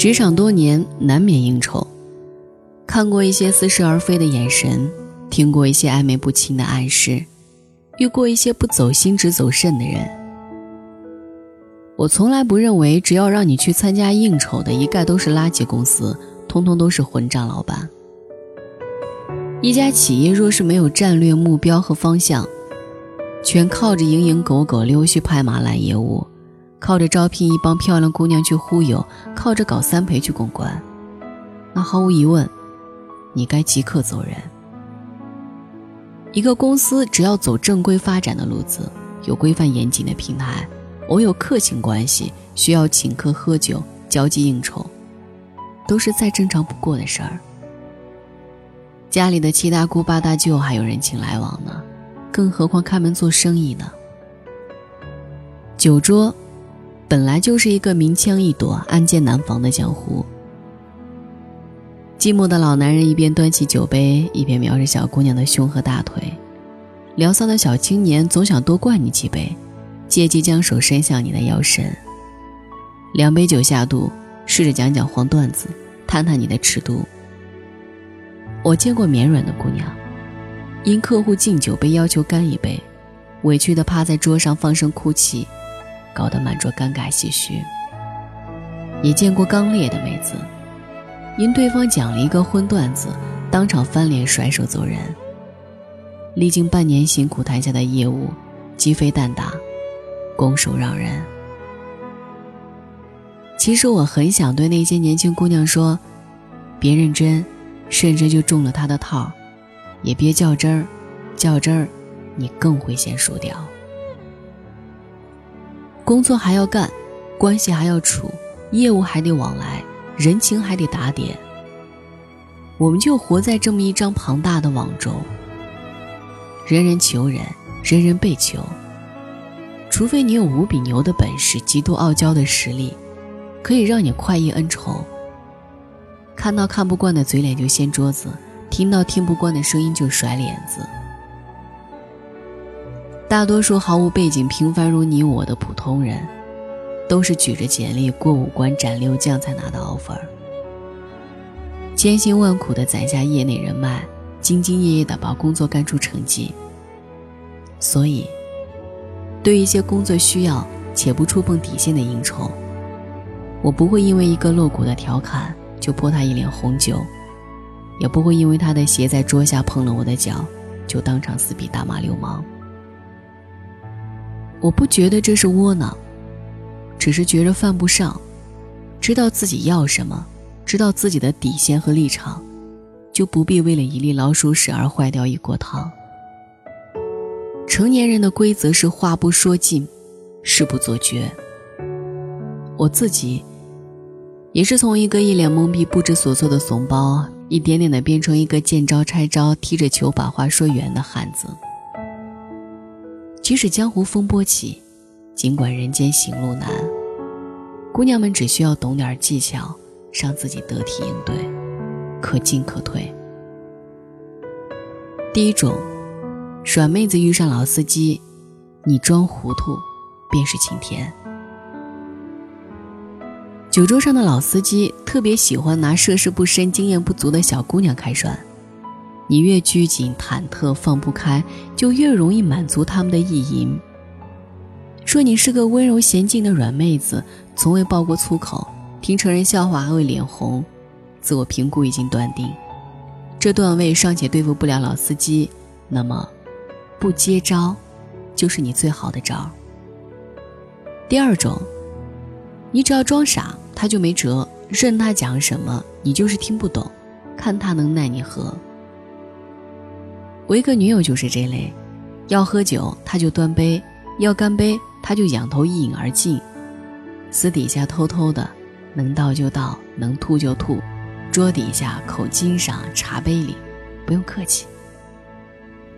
职场多年，难免应酬，看过一些似是而非的眼神，听过一些暧昧不清的暗示，遇过一些不走心只走肾的人。我从来不认为，只要让你去参加应酬的，一概都是垃圾公司，通通都是混账老板。一家企业若是没有战略目标和方向，全靠着蝇营狗苟、溜须拍马揽业务，靠着招聘一帮漂亮姑娘去忽悠，靠着搞三陪去公关，那毫无疑问，你该即刻走人。一个公司只要走正规发展的路子，有规范严谨的平台，偶有客情关系，需要请客喝酒、交际应酬，都是再正常不过的事儿。家里的七大姑八大舅还有人情来往呢。更何况开门做生意呢？酒桌本来就是一个明枪易躲、暗箭难防的江湖。寂寞的老男人一边端起酒杯，一边瞄着小姑娘的胸和大腿；聊骚的小青年总想多灌你几杯，借机将手伸向你的腰身。两杯酒下肚，试着讲讲黄段子，探探你的尺度。我见过绵软的姑娘。因客户敬酒被要求干一杯，委屈的趴在桌上放声哭泣，搞得满桌尴尬唏嘘。也见过刚烈的妹子，因对方讲了一个荤段子，当场翻脸甩手走人。历经半年辛苦谈下的业务，鸡飞蛋打，拱手让人。其实我很想对那些年轻姑娘说：别认真，甚至就中了他的套。也别较真儿，较真儿，你更会先输掉。工作还要干，关系还要处，业务还得往来，人情还得打点。我们就活在这么一张庞大的网中，人人求人，人人被求。除非你有无比牛的本事，极度傲娇的实力，可以让你快意恩仇。看到看不惯的嘴脸就掀桌子。听到听不惯的声音就甩脸子。大多数毫无背景、平凡如你我的普通人，都是举着简历过五关斩六将才拿到 offer，千辛万苦的攒下业内人脉，兢兢业业的把工作干出成绩。所以，对一些工作需要且不触碰底线的应酬，我不会因为一个露骨的调侃就泼他一脸红酒。也不会因为他的鞋在桌下碰了我的脚，就当场撕逼大骂流氓。我不觉得这是窝囊，只是觉着犯不上。知道自己要什么，知道自己的底线和立场，就不必为了一粒老鼠屎而坏掉一锅汤。成年人的规则是话不说尽，事不做绝。我自己，也是从一个一脸懵逼、不知所措的怂包。一点点的变成一个见招拆招、踢着球把话说圆的汉子。即使江湖风波起，尽管人间行路难，姑娘们只需要懂点技巧，让自己得体应对，可进可退。第一种，耍妹子遇上老司机，你装糊涂，便是晴天。酒桌上的老司机特别喜欢拿涉世不深、经验不足的小姑娘开涮，你越拘谨、忐忑、放不开，就越容易满足他们的意淫。说你是个温柔娴静的软妹子，从未爆过粗口，听成人笑话还会脸红，自我评估已经断定，这段位尚且对付不了老司机，那么，不接招，就是你最好的招。第二种。你只要装傻，他就没辙。任他讲什么，你就是听不懂，看他能奈你何。我一个女友就是这类，要喝酒他就端杯，要干杯他就仰头一饮而尽，私底下偷偷的，能倒就倒，能吐就吐，桌底下、口巾上、茶杯里，不用客气。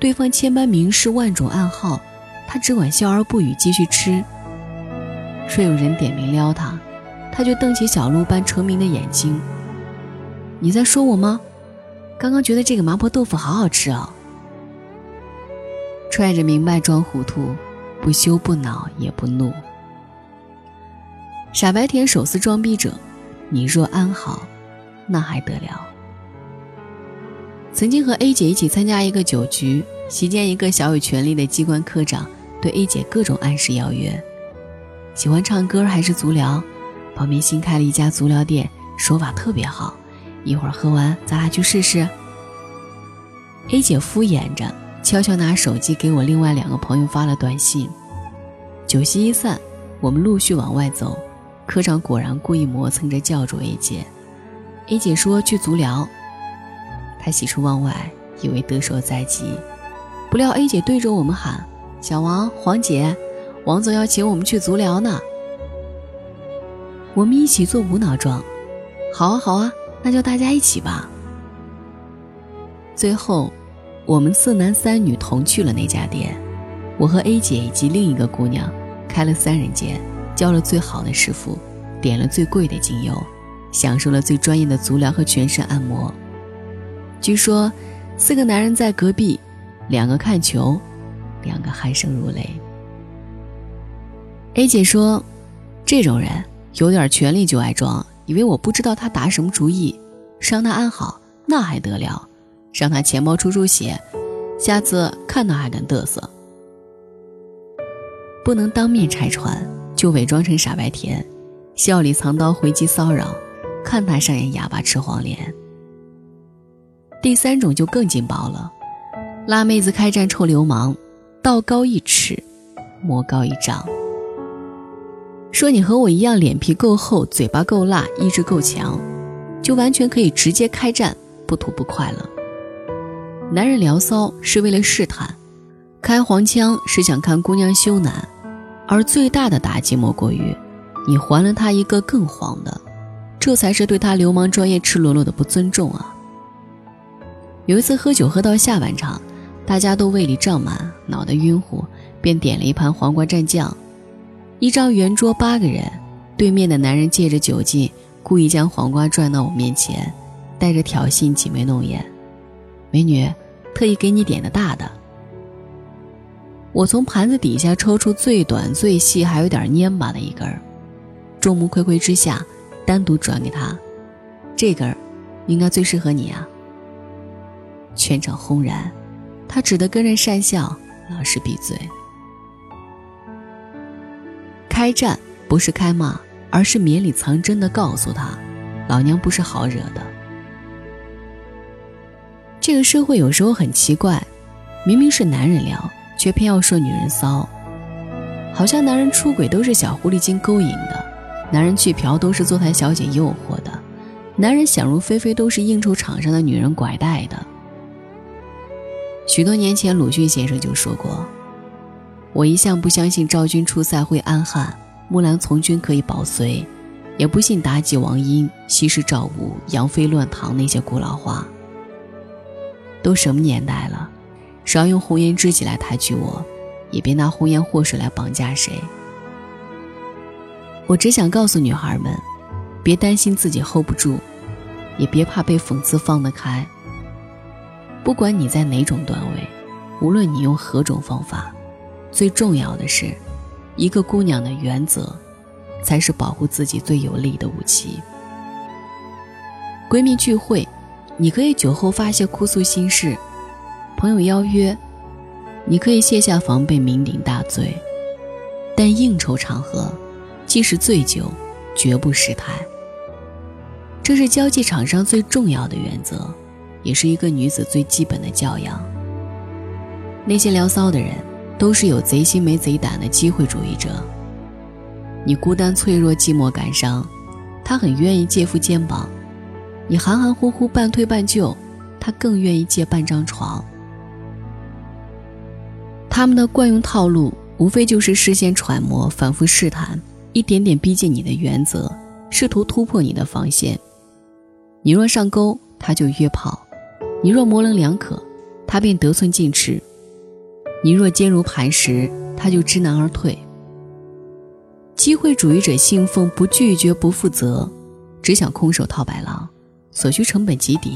对方千般明示，万种暗号，他只管笑而不语，继续吃。若有人点名撩他，他就瞪起小鹿般澄明的眼睛。你在说我吗？刚刚觉得这个麻婆豆腐好好吃哦。揣着明白装糊涂，不羞不恼也不怒。傻白甜手撕装逼者，你若安好，那还得了。曾经和 A 姐一起参加一个酒局，席间一个小有权力的机关科长对 A 姐各种暗示邀约，喜欢唱歌还是足疗，旁边新开了一家足疗店，手法特别好，一会儿喝完咱俩去试试。A 姐敷衍着，悄悄拿手机给我另外两个朋友发了短信。酒席一散，我们陆续往外走。科长果然故意磨蹭着叫住 A 姐，A 姐说去足疗。他喜出望外，以为得手在即，不料 A 姐对着我们喊：“小王、黄姐，王总要请我们去足疗呢。”我们一起做无脑状：“好啊，好啊，那就大家一起吧。”最后，我们四男三女同去了那家店。我和 A 姐以及另一个姑娘开了三人间。教了最好的师傅，点了最贵的精油，享受了最专业的足疗和全身按摩。据说，四个男人在隔壁，两个看球，两个鼾声如雷。A 姐说：“这种人有点权力就爱装，以为我不知道他打什么主意，让他安好那还得了，让他钱包出出血，下次看他还敢嘚瑟，不能当面拆穿。”就伪装成傻白甜，笑里藏刀回击骚扰，看他上演哑巴吃黄连。第三种就更劲爆了，辣妹子开战臭流氓，道高一尺，魔高一丈。说你和我一样，脸皮够厚，嘴巴够辣，意志够强，就完全可以直接开战，不吐不快了。男人聊骚是为了试探，开黄腔是想看姑娘羞难。而最大的打击莫过于，你还了他一个更黄的，这才是对他流氓专业赤裸裸的不尊重啊！有一次喝酒喝到下半场，大家都胃里胀满，脑袋晕乎，便点了一盘黄瓜蘸酱。一张圆桌八个人，对面的男人借着酒劲，故意将黄瓜转到我面前，带着挑衅挤眉弄眼：“美女，特意给你点的大的。”我从盘子底下抽出最短、最细、还有点蔫巴的一根，众目睽睽之下，单独转给他。这根应该最适合你啊！全场轰然，他只得跟人讪笑，老实闭嘴。开战不是开骂，而是绵里藏针的告诉他，老娘不是好惹的。这个社会有时候很奇怪，明明是男人聊。却偏要说女人骚，好像男人出轨都是小狐狸精勾引的，男人去嫖都是坐台小姐诱惑的，男人想入非非都是应酬场上的女人拐带的。许多年前，鲁迅先生就说过：“我一向不相信赵军出塞会安汉，木兰从军可以保隋，也不信妲己、王英、西施、赵武、杨妃乱唐那些古老话。都什么年代了？”少用红颜知己来抬举我，也别拿红颜祸水来绑架谁。我只想告诉女孩们，别担心自己 hold 不住，也别怕被讽刺放得开。不管你在哪种段位，无论你用何种方法，最重要的是，一个姑娘的原则，才是保护自己最有力的武器。闺蜜聚会，你可以酒后发泄哭诉心事。朋友邀约，你可以卸下防备，酩酊大醉；但应酬场合，即使醉酒，绝不失态。这是交际场上最重要的原则，也是一个女子最基本的教养。那些聊骚的人，都是有贼心没贼胆的机会主义者。你孤单脆弱、寂寞感伤，他很愿意借副肩膀；你含含糊糊、半推半就，他更愿意借半张床。他们的惯用套路，无非就是事先揣摩、反复试探，一点点逼近你的原则，试图突破你的防线。你若上钩，他就约炮；你若模棱两可，他便得寸进尺；你若坚如磐石，他就知难而退。机会主义者信奉不拒绝、不负责，只想空手套白狼，所需成本极低。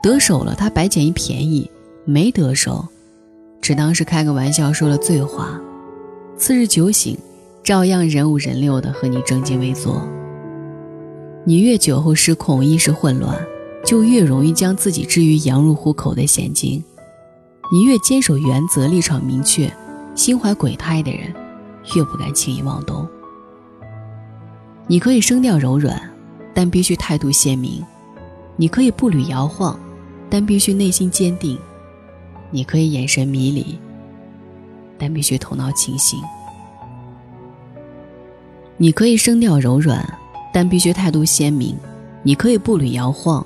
得手了，他白捡一便宜；没得手。只当是开个玩笑，说了醉话。次日酒醒，照样人五人六的和你正襟危坐。你越酒后失控、意识混乱，就越容易将自己置于羊入虎口的险境；你越坚守原则、立场明确、心怀鬼胎的人，越不敢轻易妄动。你可以声调柔软，但必须态度鲜明；你可以步履摇晃，但必须内心坚定；你可以眼神迷离，但必须头脑清醒。你可以声调柔软，但必须态度鲜明；你可以步履摇晃，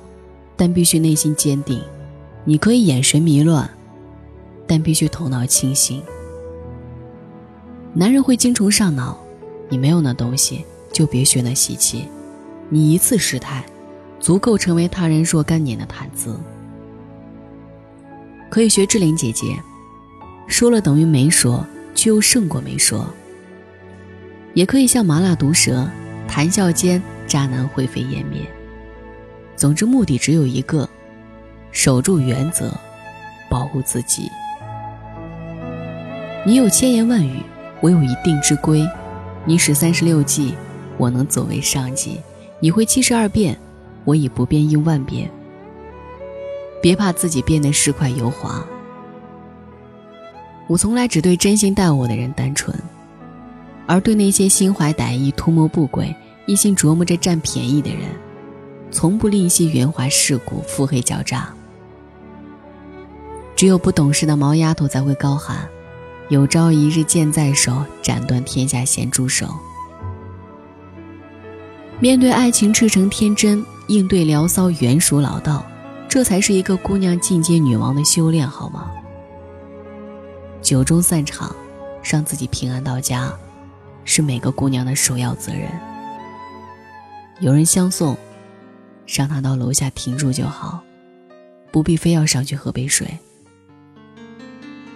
但必须内心坚定；你可以眼神迷乱，但必须头脑清醒。男人会精虫上脑，你没有那东西，就别学那习气。你一次失态，足够成为他人若干年的谈资。可以学志玲姐姐，说了等于没说，却又胜过没说。也可以像麻辣毒蛇，谈笑间渣男灰飞烟灭。总之，目的只有一个：守住原则，保护自己。你有千言万语，我有一定之规；你使三十六计，我能走为上计；你会七十二变，我已不变应万变。别怕自己变得市侩油滑，我从来只对真心待我的人单纯。而对那些心怀歹意、图谋不轨、一心琢磨着占便宜的人，从不吝惜圆滑世故、腹黑狡诈。只有不懂事的毛丫头才会高喊：“有朝一日剑在手，斩断天下咸猪手。”面对爱情赤诚天真，应对聊骚圆熟老道，这才是一个姑娘进阶女王的修炼，好吗？酒中散场，让自己平安到家。是每个姑娘的首要责任。有人相送，让她到楼下停住就好，不必非要上去喝杯水。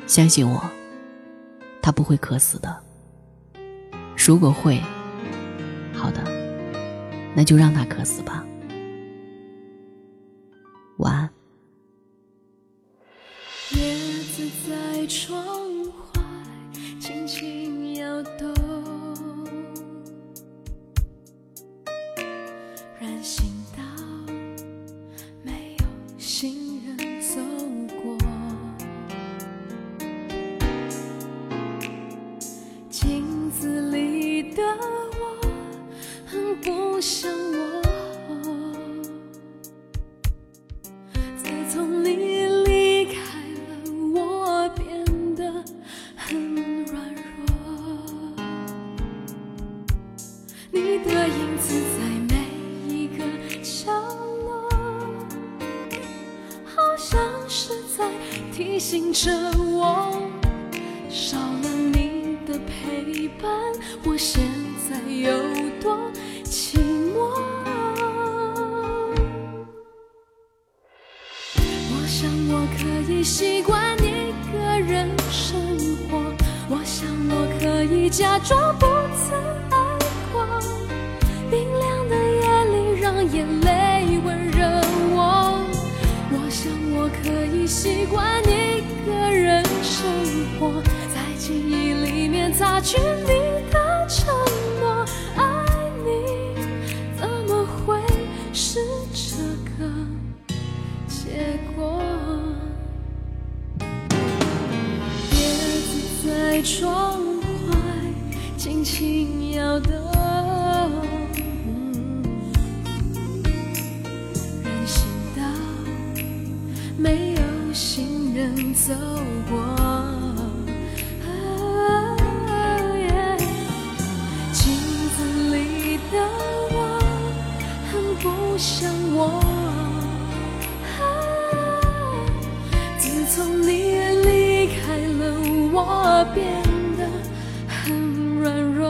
相信我，她不会渴死的。如果会，好的，那就让她渴死吧。晚安。可以习惯一个人生活，我想我可以假装不曾爱过。冰凉的夜里，让眼泪温热我。我想我可以习惯一个人生活，在记忆里面。擦去你的承诺，爱你怎么会是这个结果？在窗外轻轻摇动，人行道没有行人走过。镜子里的我，很不像我。变得很软弱，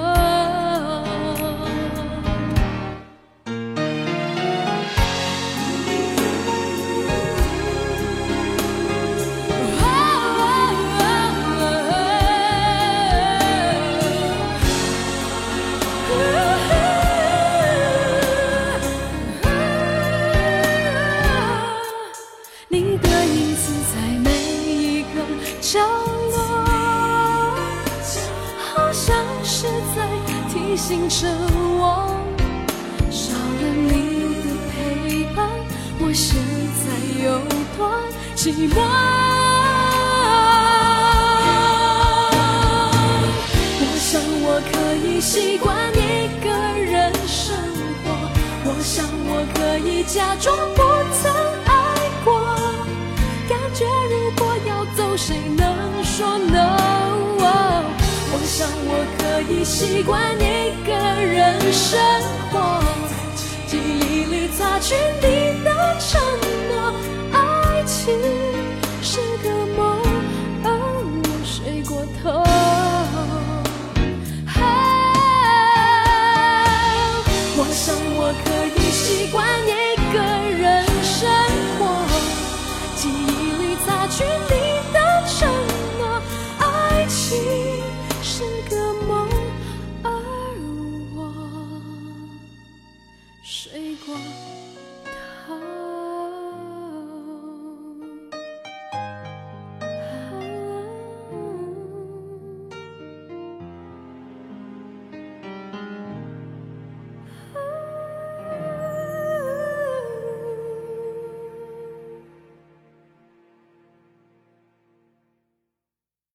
你的影子在每一个角落。提醒着我，少了你的陪伴，我。现在有多寂寞？我想我可以习惯一个人生活，我想我可以假装不曾爱过。感觉如果要走，谁能说 no？我想我可以习惯一个人生活，记忆里擦去你的承诺。爱情